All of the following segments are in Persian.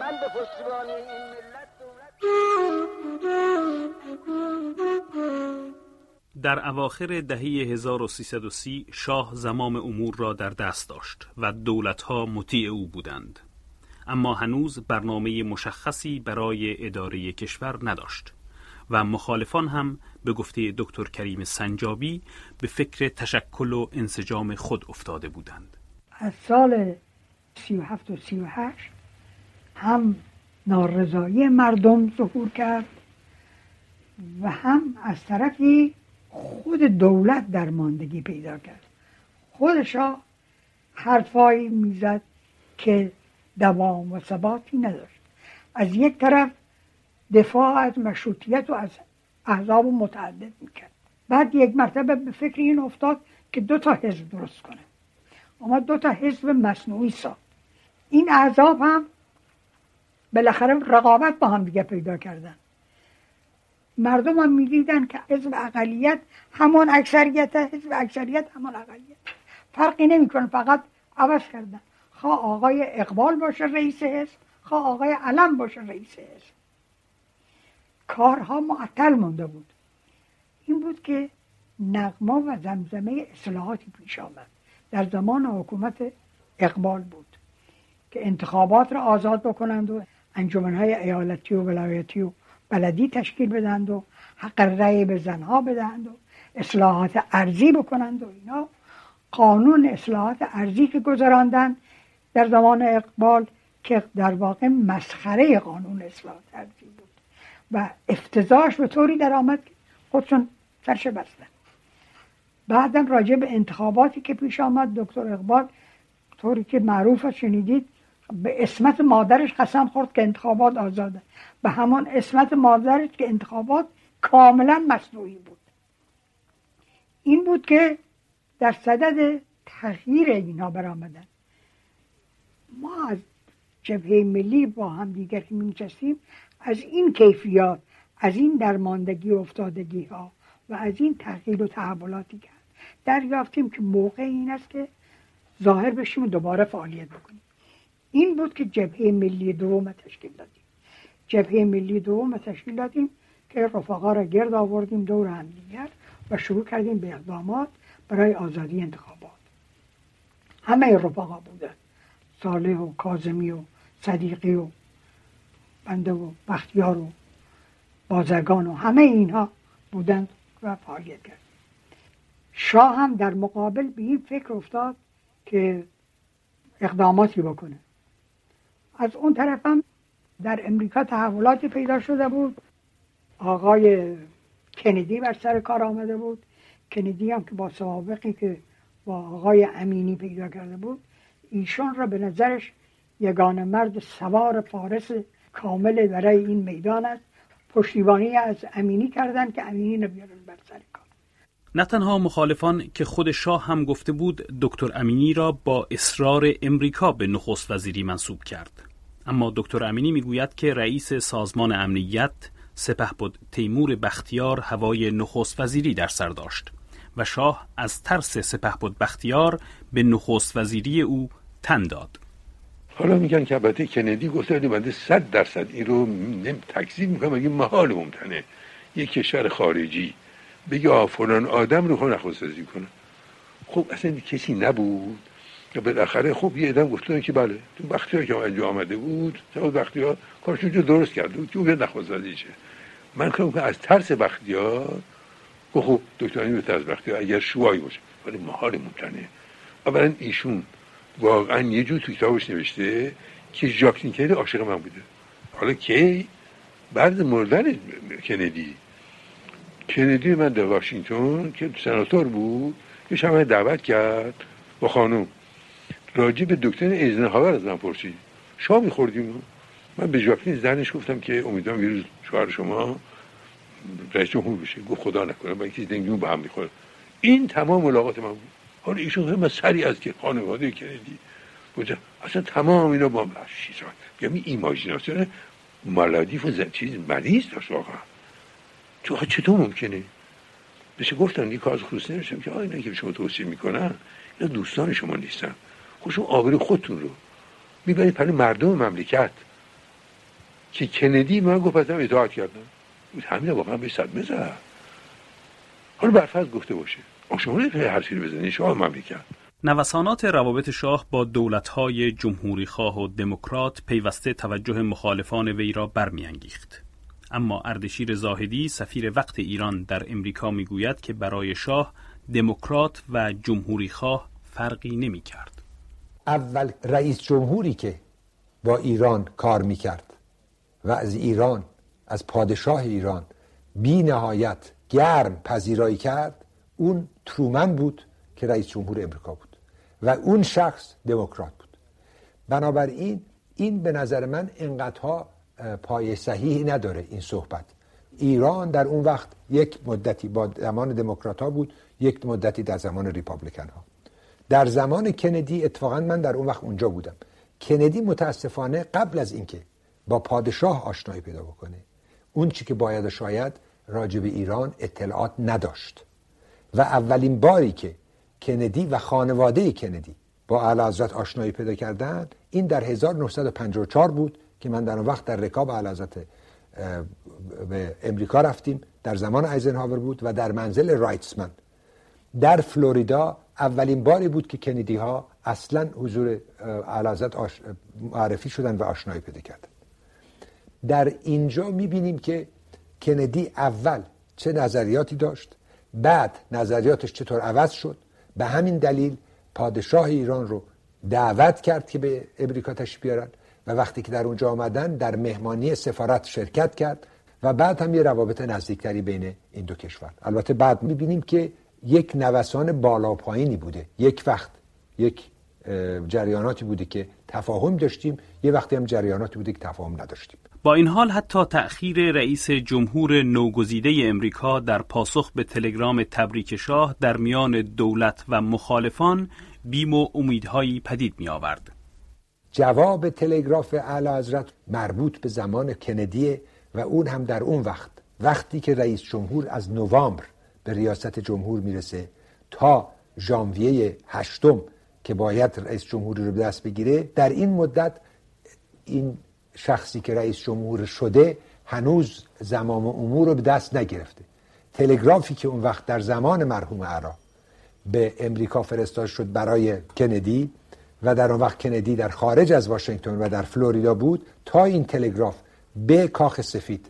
من به پشتیبانی این ملت دولت در اواخر دهه 1330 شاه زمام امور را در دست داشت و دولتها مطیع او بودند. اما هنوز برنامه مشخصی برای اداره کشور نداشت و مخالفان هم به گفته دکتر کریم سنجابی به فکر تشکل و انسجام خود افتاده بودند. از سال 37 و 38 هم نارضایی مردم ظهور کرد و هم از طرفی خود دولت در ماندگی پیدا کرد. خودشا حرفایی می‌زد که دوام و ثباتی نداشت. از یک طرف دفاع از مشروطیت و از احزاب متعدد می‌کرد. بعد یک مرتبه به فکر این افتاد که دو تا حزب درست کنه. اما دو تا حزب مصنوعی ساخت. این احزاب هم بالاخره رقابت با هم دیگه پیدا کردن. مردم هم می‌دیدن که حزب اقلیت همون اکثریت حزب اکثریت همون اقلیت. فرقی نمی‌کنه فقط عوض کردن. خواه آقای اقبال باشه رئیس حزب خواه آقای علم باشه رئیس حزب. کارها معطل مونده بود. این بود که نغما و زمزمه اصلاحاتی پیش آمد. در زمان حکومت اقبال بود که انتخابات را آزاد بکنند و انجمنهای ایالتی و ولایتی و بلدی تشکیل بدند و حق رأی به زنها بدهند و اصلاحات ارزی بکنند و اینا. قانون اصلاحات ارزی که گذراندن در زمان اقبال که در واقع مسخره قانون اصلاحات ارزی بود و افتضاحش به طوری در آمد که خودشون سرش بستن. بعدم راجع به انتخاباتی که پیش آمد دکتر اقبال طوری که معروف شنیدید به اسمت مادرش قسم خورد که انتخابات آزاده. به همان اسمت مادرش که انتخابات کاملا مصنوعی بود. این بود که در صدد تغییر اینا برآمدن. ما از جبهه ملی با هم دیگر که از این کیفیات از این درماندگی و افتادگی ها و از این تغییر و تحولاتی کرد دریافتیم که موقع این است که ظاهر بشیم و دوباره فعالیت بکنیم. این بود که جبهه ملی دوم تشکیل دادیم. جبهه ملی دوم تشکیل دادیم که رفقا را گرد آوردیم دور هم دیگر و شروع کردیم به اقدامات برای آزادی انتخابات. همه رفقا بودن. صالح و کازمی و صدیقی و بنده و بختیار و بازرگان و همه اینها بودند و فعالیت کرد شاه هم در مقابل به این فکر افتاد که اقداماتی بکنه. از اون طرف هم در امریکا تحولاتی پیدا شده بود. آقای کندی بر سر کار آمده بود. کندی هم که با سوابقی که با آقای امینی پیدا کرده بود ایشان را به نظرش یگان مرد سوار فارس کامل برای این میدان است. پشتیبانی از امینی کردن که امینی نبیارن بر سر کار. نه تنها مخالفان که خود شاه هم گفته بود دکتر امینی را با اصرار امریکا به نخست وزیری منصوب کرد. اما دکتر امینی می‌گوید که رئیس سازمان امنیت سپه بود تیمور بختیار هوای نخست وزیری در سر داشت و شاه از ترس سپه بود بختیار به نخست وزیری او تن داد. حالا میگن که البته کندی گفته بنده صد درصد این رو تکذیب می‌کنم اگه محال ممکنه یک کشور خارجی بگه فلان آدم رو خود نخواست کنه؟ خب اصلا کسی نبود؟ بالاخره خب یه ادم گفتن که بله تو بختیار که انجام آمده بود تو بختیار کارشون جو درست کرده بود که او نخواست شه من کنم که از ترس بختیار که خب دکترانی به ترس بختیار اگر شوایی باشه ولی محال ممکنه اولا ایشون واقعا یه جور توی کتابش نوشته که ژاک نیکلی عاشق من بوده. حالا کی؟ بعد مردن کندی. کندی من در واشنگتن که سناتور بود یه شما دعوت کرد با خانم. راجع به دکتر ایزنهاور از من پرسید شاه میخوردیم من به جاکلین زنش گفتم که امیدوارم ویروس شوهر شما رئیس جمهور بشه. گفت خدا نکنه با یکی دنگیون با هم می‌خوره. این تمام ملاقات من بود. حالا ایشون همه سری از که خانواده کندی بوده اصلا تمام اینا با چیزا یعنی ایماجیناسیون مالادیف و چیز مریض داشت واقعا تو چطور ممکنه؟ بشه گفتن یک کار خصوصی نمیشم که آینه که شما توصیه می‌کنن یا دوستان شما نیستن. خوشون آبرو خودتون رو می‌برید پلی مردم مملکت. که کندی من گفت ازم اطاعت کردم. همین واقعا به صدمه زد حالا برفرض گفته باشه. شما نمی‌تونید هر چیزی بزنید شاه مملکت. نوسانات روابط شاه با دولتهای جمهوری خواه و دموکرات پیوسته توجه مخالفان وی را برمیانگیخت. اما اردشیر زاهدی سفیر وقت ایران در امریکا می‌گوید که برای شاه دموکرات و جمهوری خواه فرقی نمی کرد. اول رئیس جمهوری که با ایران کار می کرد و از ایران از پادشاه ایران بی نهایت گرم پذیرایی کرد اون ترومن بود که رئیس جمهور امریکا بود و اون شخص دموکرات بود. بنابراین این به نظر من انقدرها پای صحیحی نداره این صحبت. ایران در اون وقت یک مدتی با زمان دموکرات ها بود یک مدتی در زمان ریپابلیکن ها در زمان کندی اتفاقا من در اون وقت اونجا بودم. کندی متاسفانه قبل از اینکه با پادشاه آشنایی پیدا بکنه اون چی که باید شاید راجب ایران اطلاعات نداشت. و اولین باری که کندی و خانواده کندی با اعلی حضرت آشنایی پیدا کردن این در 1954 بود که من در اون وقت در رکاب اعلی حضرت به امریکا رفتیم. در زمان ایزنهاور بود و در منزل رایتسمن. در فلوریدا اولین باری بود که کندی ها اصلا حضور اعلی حضرت معرفی شدن و آشنایی پیدا کردن در اینجا می‌بینیم که کندی اول چه نظریاتی داشت بعد نظریاتش چطور عوض شد. به همین دلیل پادشاه ایران رو دعوت کرد که به امریکا تشریف بیارن و وقتی که در اونجا آمدن در مهمانی سفارت شرکت کرد و بعد هم یه روابط نزدیکتری بین این دو کشور. البته بعد می‌بینیم که یک نوسان بالا پایینی بوده. یک وقت یک جریاناتی بوده که تفاهم داشتیم. یه وقتی هم جریاناتی بوده که تفاهم نداشتیم. با این حال حتی تأخیر رئیس جمهور نوگزیده امریکا در پاسخ به تلگرام تبریک شاه در میان دولت و مخالفان بیم و امیدهایی پدید می آورد. جواب تلگراف اعلی حضرت مربوط به زمان کندی و اون هم در اون وقت. وقتی که رئیس جمهور از نوامبر به ریاست جمهور می‌رسه تا ژانویه هشتم که باید رئیس جمهوری رو به دست بگیره. در این مدت این شخصی که رئیس جمهور شده هنوز زمام امور رو به دست نگرفته. تلگرافی که اون وقت در زمان مرحوم عرا به امریکا فرستاد شد برای کندی و در اون وقت کندی در خارج از واشنگتن و در فلوریدا بود تا این تلگراف به کاخ سفید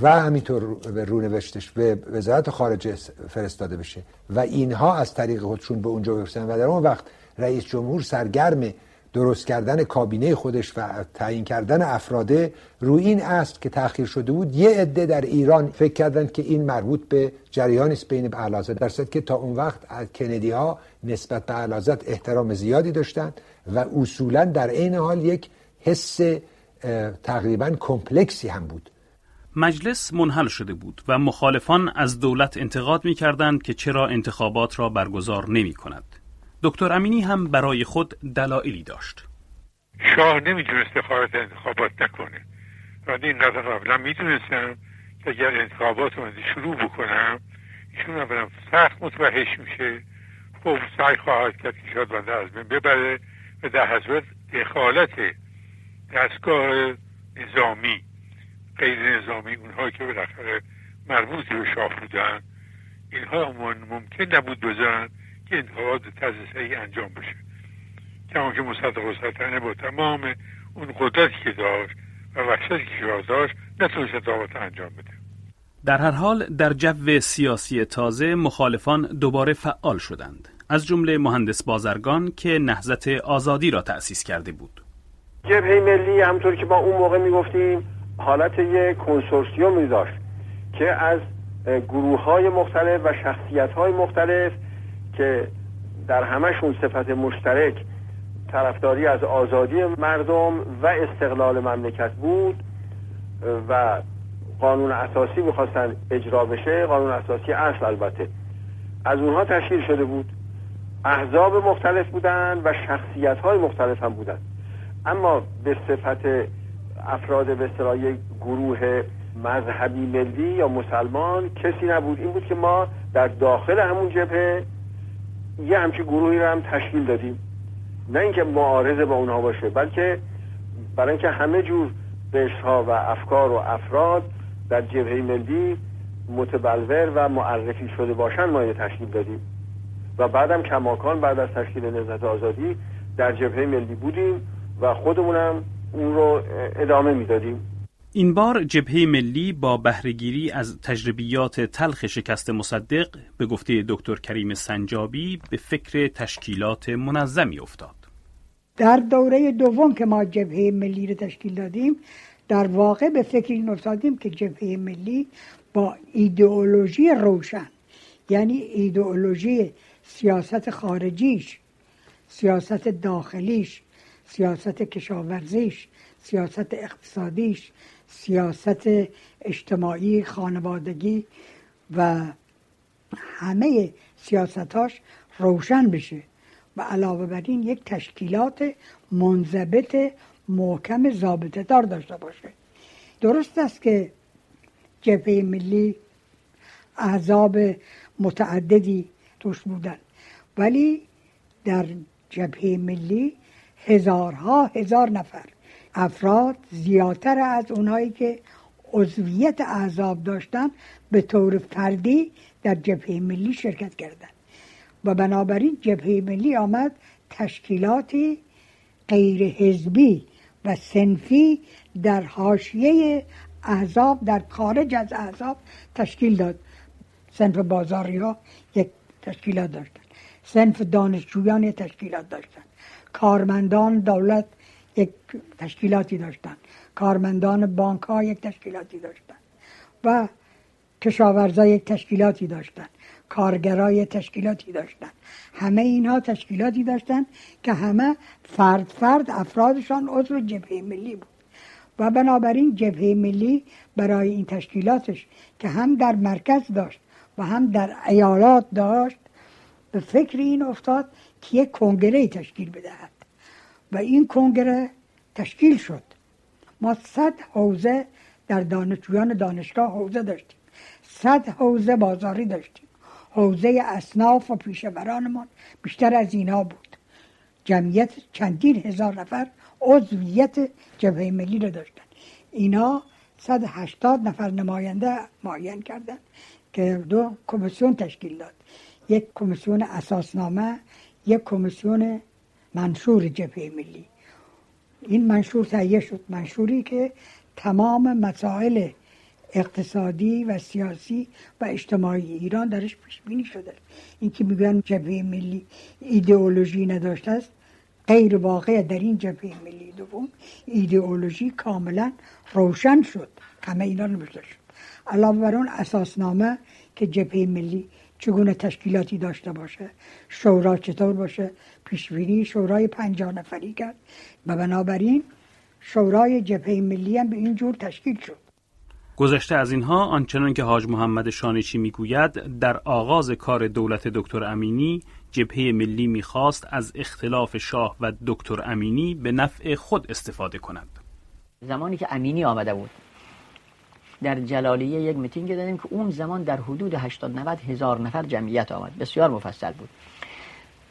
و همینطور به رونوشتش به وزارت خارجه فرستاده بشه. و اینها از طریق خودشون به اونجا برسن. و در اون وقت رئیس جمهور سرگرم درست کردن کابینه خودش و تعیین کردن افراده روی این است که تأخیر شده بود. یه عده در ایران فکر کردند که این مربوط به جریان است بین اعلازت درصد که تا اون وقت از کندی ها نسبت به اعلازت احترام زیادی داشتند و اصولا در عین حال یک حس تقریبا کمپلکسی هم بود. مجلس منحل شده بود و مخالفان از دولت انتقاد می کردند که چرا انتخابات را برگزار نمی کند. دکتر امینی هم برای خود دلایلی داشت. شاه نمی‌تونست خارج انتخابات نکنه. و این نظر قبلا که اگر انتخابات رو شروع بکنم ایشون اولا سخت متوحش میشه. خب سعی خواهد کرد که شاید بنده از بین ببره و در حضرت دخالت دستگاه نظامی غیر نظامی اونهایی که بالاخره مربوط به شاه بودن اینها ممکن نبود بزن که انتخابات تزیسهی انجام بشه. کما که مصدق السلطنه با تمام اون قدرتی که داشت و وحشتی که داشت نتونست انتخابات انجام بده. در هر حال در جو سیاسی تازه مخالفان دوباره فعال شدند. از جمله مهندس بازرگان که نهضت آزادی را تأسیس کرده بود. جبهه ملی همطور که با اون موقع می‌گفتیم حالت یک کنسورسیومی داشت که از گروه های مختلف و شخصیت های مختلف که در همشون صفت مشترک طرفداری از آزادی مردم و استقلال مملکت بود و قانون اساسی می‌خواستن اجرا بشه قانون اساسی اصل البته. از اونها تشکیل شده بود. احزاب مختلف بودن و شخصیت های مختلف هم بودن. اما به صفت افراد به اصطلاح گروه مذهبی ملی یا مسلمان کسی نبود. این بود که ما در داخل همون جبهه یه همچین گروهی رو هم تشکیل دادیم. نه اینکه معارضه با اونها باشه بلکه برای اینکه همه جور ها و افکار و افراد در جبهه ملی متبلور و معرفی شده باشن ما اینو تشکیل دادیم. و بعدم کماکان بعد از تشکیل نهضت آزادی در جبهه ملی بودیم و خودمونم اون رو ادامه می‌دادیم این بار جبهه ملی با بهرهگیری از تجربیات تلخ شکست مصدق به گفته دکتر کریم سنجابی به فکر تشکیلات منظمی افتاد. در دوره دوم که ما جبهه ملی رو تشکیل دادیم در واقع به فکر این افتادیم که جبهه ملی با ایدئولوژی روشن یعنی ایدئولوژی سیاست خارجیش سیاست داخلیش سیاست کشاورزیش سیاست اقتصادیش سیاست اجتماعی خانوادگی و همه سیاستاش روشن بشه. و علاوه بر این یک تشکیلات منضبط محکم ضابطه دار داشته باشه. درست است که جبهه ملی احزاب متعددی توش بودن. ولی در جبهه ملی هزارها هزار نفر. افراد زیادتر از اونایی که عضویت احزاب داشتن به طور فردی در جبهه ملی شرکت کردند. و بنابراین جبهه ملی آمد تشکیلاتی غیر حزبی و سنفی در حاشیه احزاب در خارج از احزاب تشکیل داد. سنف بازاری ها یک تشکیلات داشتن سنف دانشجویان یک تشکیلات داشتن کارمندان دولت یک تشکیلاتی داشتن. کارمندان بانک ها یک تشکیلاتی داشتن. و کشاورزا یک تشکیلاتی داشتن. کارگرای تشکیلاتی داشتن. همه اینها تشکیلاتی داشتن که همه فرد فرد افرادشان عضو جبهه ملی بود. و بنابراین جبهه ملی برای این تشکیلاتش که هم در مرکز داشت و هم در ایالات داشت به فکر این افتاد یک کنگره تشکیل بدهد. و این کنگره تشکیل شد. ما صد حوزه در دانشجویان دانشگاه حوزه داشتیم. صد حوزه بازاری داشتیم. حوزه اصناف و پیشورانمان بیشتر از اینا بود. جمعیت چندین هزار نفر عضویت جبهه ملی رو داشتن اینا 180 نفر نماینده معین کردن که دو کمیسیون تشکیل داد. یک کمیسیون اساسنامه یک کمیسیون منشور جبهه ملی. این منشور تهیه شد. منشوری که تمام مسائل اقتصادی و سیاسی و اجتماعی ایران درش پیش بینی شده. این که میگن جبهه ملی ایدئولوژی نداشته است غیر واقع در این جبهه ملی دوم ایدئولوژی کاملا روشن شد. همه اینا نوشته علاوه بر اون اساسنامه که جبهه ملی چگونه تشکیلاتی داشته باشه؟ شورا چطور باشه؟ پیشبینی شورای پنجاه نفری کرد. و بنابراین شورای جبهه ملی هم به این جور تشکیل شد. گذشته از اینها آنچنان که حاج محمد شانچی می‌گوید در آغاز کار دولت دکتر امینی جبهه ملی می‌خواست از اختلاف شاه و دکتر امینی به نفع خود استفاده کند. زمانی که امینی آمده بود در جلالیه یک میتینگ دادیم که اون زمان در حدود 80 90 هزار نفر جمعیت آمد. بسیار مفصل بود.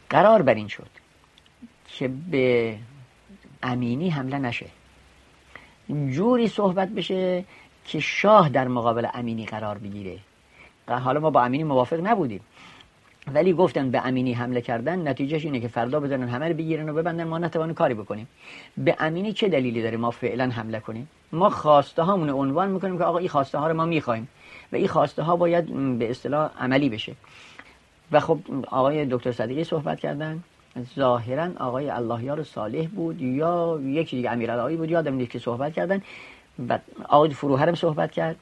قرار بر این شد که به امینی حمله نشه. جوری صحبت بشه که شاه در مقابل امینی قرار بگیره. حالا ما با امینی موافق نبودیم. ولی گفتن به امینی حمله کردن نتیجهش اینه که فردا بزنن همه رو بگیرن و ببندن ما نتوانیم کاری بکنیم. به امینی چه دلیلی داره ما فعلا حمله کنیم؟ ما خواسته هامون عنوان می‌کنیم که آقا این خواسته ها رو ما می‌خوایم و این خواسته ها باید به اصطلاح عملی بشه. و خب آقای دکتر صدیقی صحبت کردن ظاهرا آقای اللهیار صالح بود یا یکی دیگه امیرالعلی بود یادم نیست که صحبت کردن. و آقای فروهرم صحبت کرد.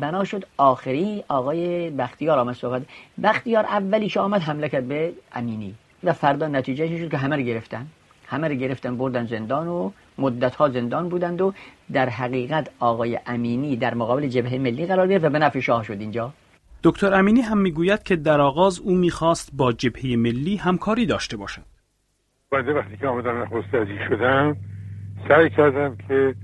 بنا شد. آخری آقای بختیار آمد صحبت. بختیار اولی که آمد حمله کرد به امینی. و فردا نتیجه شد که همه رو گرفتن. همه رو گرفتن بردن زندان و مدت ها زندان بودند و در حقیقت آقای امینی در مقابل جبهه ملی قرار گرفت و به نفع شاه شد اینجا. دکتر امینی هم می‌گوید که در آغاز او می‌خواست با جبهه ملی همکاری داشته باشد. بنده وقتی که آمدم نخست شدم سعی کردم که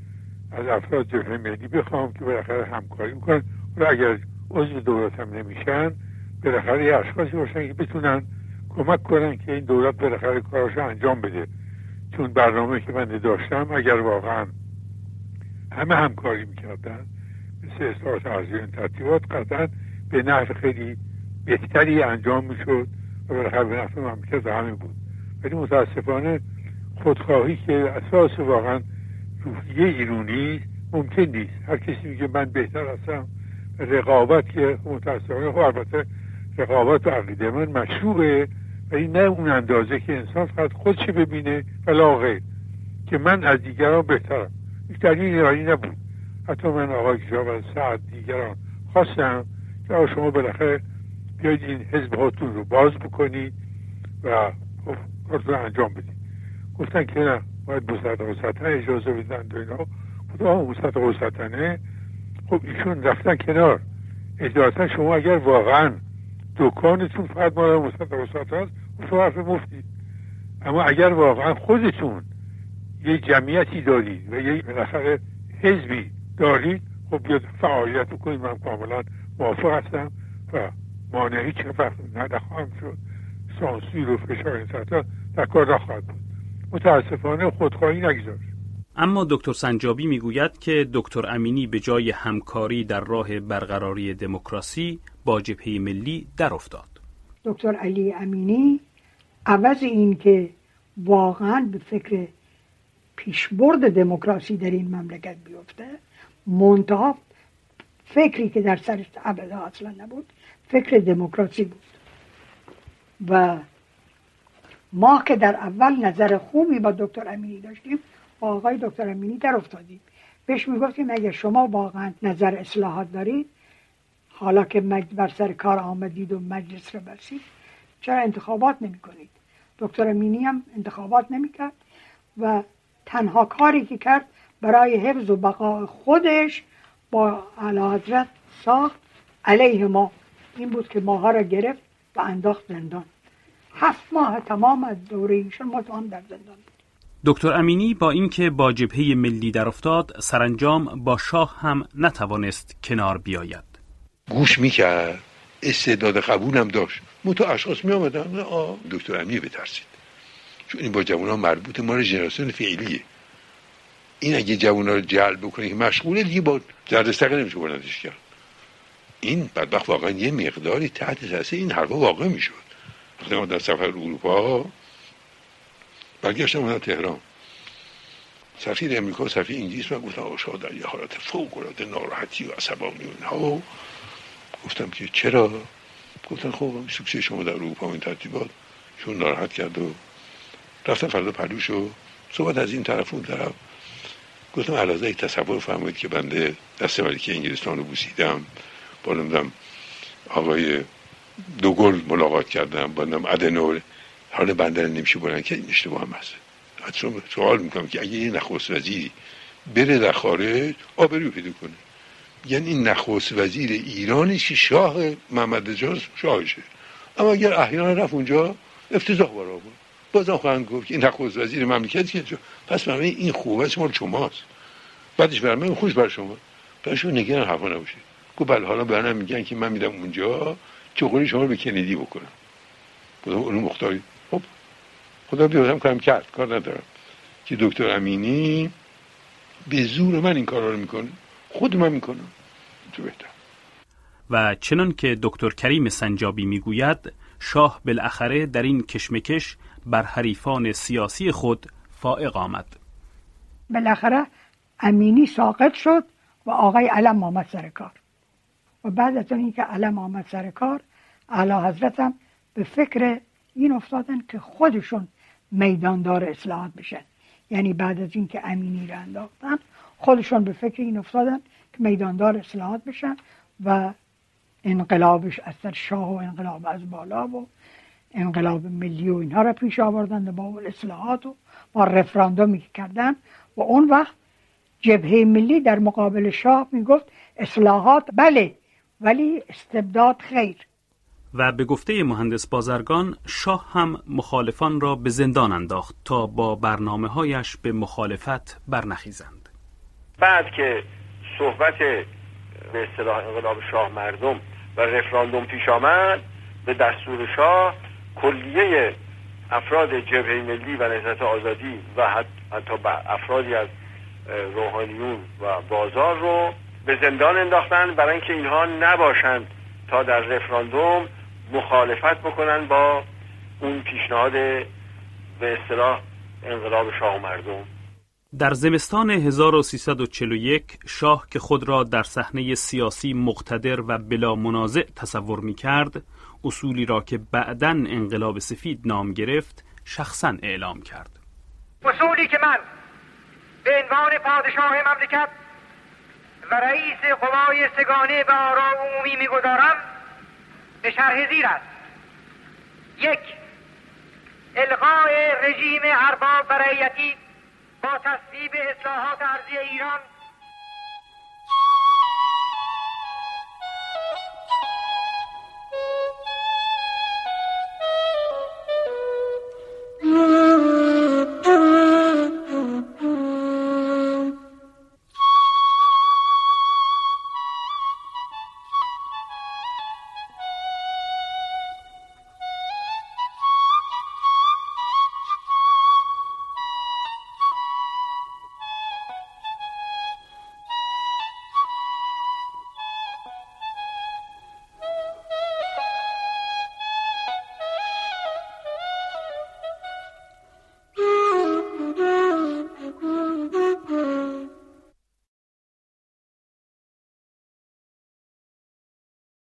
از افراد جبهه ملی بخوام که بالاخره همکاری می‌کنن. و اگر عضو دولت هم نمیشن بالاخره یه اشخاصی باشن که بتونن کمک کنن که این دولت بالاخره کاراشو انجام بده. چون برنامه که من داشتم اگر واقعا همه همکاری می‌کردن مثل اصلاحات ارزی ترتیبات قطعا به نحو خیلی بهتری انجام می‌شد و بالاخره به نفع مملکت همه بود. ولی متاسفانه خودخواهی که اساس واقعا روحیه ایرونی ممکن نیست. هر کسی میگه من بهتر هستم. رقابت که متاسفانه خب البته رقابت و عقیده من مشروعه این نه اون اندازه که انسان فقط خودش ببینه و لاغه که من از دیگران بهترم. هیچ دلیل ایرانی نبود. حتی من آقای کشاب از ساعت دیگران خواستم که شما بالاخره بیاید این حزب هاتون رو باز بکنید و خب کارتون انجام بدید. گفتن که نه باید و اجازه بدن و اینا. خدا مصدق و خب ایشون رفتن کنار. اجازه شما اگر واقعا دکانتون فقط مال مصدق و هست تو حرف مفتید اما اگر واقعا خودتون یه جمعیتی دارید و یه بالاخره حزبی دارید خب بیاد فعالیت بکنید. من کاملا موافق هستم و مانعی چه وقت نخواهم شد. سانسور و فشار این در کار نخواهد بود. متاسفانه خودخواهی نگذاشت اما دکتر سنجابی می‌گوید که دکتر امینی به جای همکاری در راه برقراری دموکراسی با جبهه ملی در افتاد. دکتر علی امینی عوض این که واقعا به فکر پیشبرد دموکراسی در این مملکت بیفته منتها فکری که در سرش ابدا اصلا نبود فکر دموکراسی بود و ما که در اول نظر خوبی با دکتر امینی داشتیم با آقای دکتر امینی در افتادیم. بهش می‌گفتیم اگر شما واقعا نظر اصلاحات دارید حالا که بر سر کار آمدید و مجلس رو برسید چرا انتخابات نمی کنید دکتر امینی هم انتخابات نمی کرد و تنها کاری که کرد برای حفظ و بقای خودش با حضرت ساخت علیه ما. این بود که ماها را گرفت و انداخت زندان. هفت ماه تمام از دوره ایشون ما هم در زندان دکتر امینی با اینکه با جبهه ملی در افتاد سرانجام با شاه هم نتوانست کنار بیاید. گوش می‌کرد. استعداد قبولم داشت. تو اشخاص می آمدن آه دکتر امینی بترسید. چون این با جوان ها مربوط ما جنراسیون فعلیه. این اگه جوان ها رو جلب بکنه که مشغوله دیگه با دردستقه نمیشه بلندش کرد. این بدبخت واقعا یه مقداری تحت تاثیر این حرفا واقع می‌شد. ما در سفر اروپا. برگشتم اومدم تهران. سفیر امریکا و سفیر انگلیس من گفتم آقا در یه حالت فوق العاده ناراحتی و عصبانی اونها گفتم که چرا؟ گفتن خب سوکسه شما در اروپا این ترتیبات چون ناراحت کرد و رفتم فردا پلوش و صحبت از این طرف اون طرف. گفتم علاوه تصور فرمایید که بنده دست ملکه انگلستان رو بوسیدم. با نمیدم آقای دوگل ملاقات کردم با نمیدم ادنور حال بنده نمیشه بلند که این اشتباه هم هست. حتی سوال می‌کنم که اگه یه نخست وزیری بره در خارج آبرو پیدا کنه. یعنی این نخست وزیر ایرانی که شاه محمد رضا شاهشه. اما اگر احیانا رفت اونجا افتضاح برا بود بازم خواهند گفت که این نخست وزیر مملکت که پس برای این خوبه مال شماست. بعدش برای خوش بر شما. پس شما نگران حرفا نباشید. گفت بله حالا برنامه میگن که من میدم اونجا. چه شما رو به کندی بکنم؟ بودم اون مختاری. خب خدا بیادم کارم کرد. کار ندارم. که دکتر امینی به زور من این کارا رو می‌کنه. خود من می‌کنم. تو بهتر. و چنان که دکتر کریم سنجابی می‌گوید شاه بالاخره در این کشمکش بر حریفان سیاسی خود فائق آمد. بالاخره امینی ساقط شد و آقای علم آمد سر کار. و بعد از اینکه علم آمد سر کار اعلی حضرتم به فکر این افتادن که خودشون میداندار اصلاحات بشن. یعنی بعد از اینکه امینی را انداختن خودشون به فکر این افتادن که میداندار اصلاحات بشن و انقلابش از سر شاه و انقلاب از بالا و انقلاب ملی و اینها را پیش آوردن با اون اصلاحات و با رفراندومی که کردن و اون وقت جبهه ملی در مقابل شاه می‌گفت اصلاحات بله ولی استبداد خیر. و به گفته مهندس بازرگان شاه هم مخالفان را به زندان انداخت تا با برنامه هایش به مخالفت برنخیزند. بعد که صحبت به اصطلاح انقلاب شاه مردم و رفراندوم پیش آمد به دستور شاه کلیه افراد جبهه ملی و نهضت آزادی و حتی افرادی از روحانیون و بازار رو به زندان انداختن برای اینکه اینها نباشند تا در رفراندوم مخالفت بکنن با اون پیشنهاد به اصطلاح انقلاب شاه و مردم. در زمستان 1341 شاه که خود را در صحنه سیاسی مقتدر و بلا منازع تصور می کرد اصولی را که بعدا انقلاب سفید نام گرفت شخصا اعلام کرد. اصولی که من به عنوان پادشاه مملکت و رئیس قوای سگانه به آرا عمومی می‌گذارم به شرح زیر است. یک الغای رژیم ارباب و با تصویب اصلاحات ارضی ایران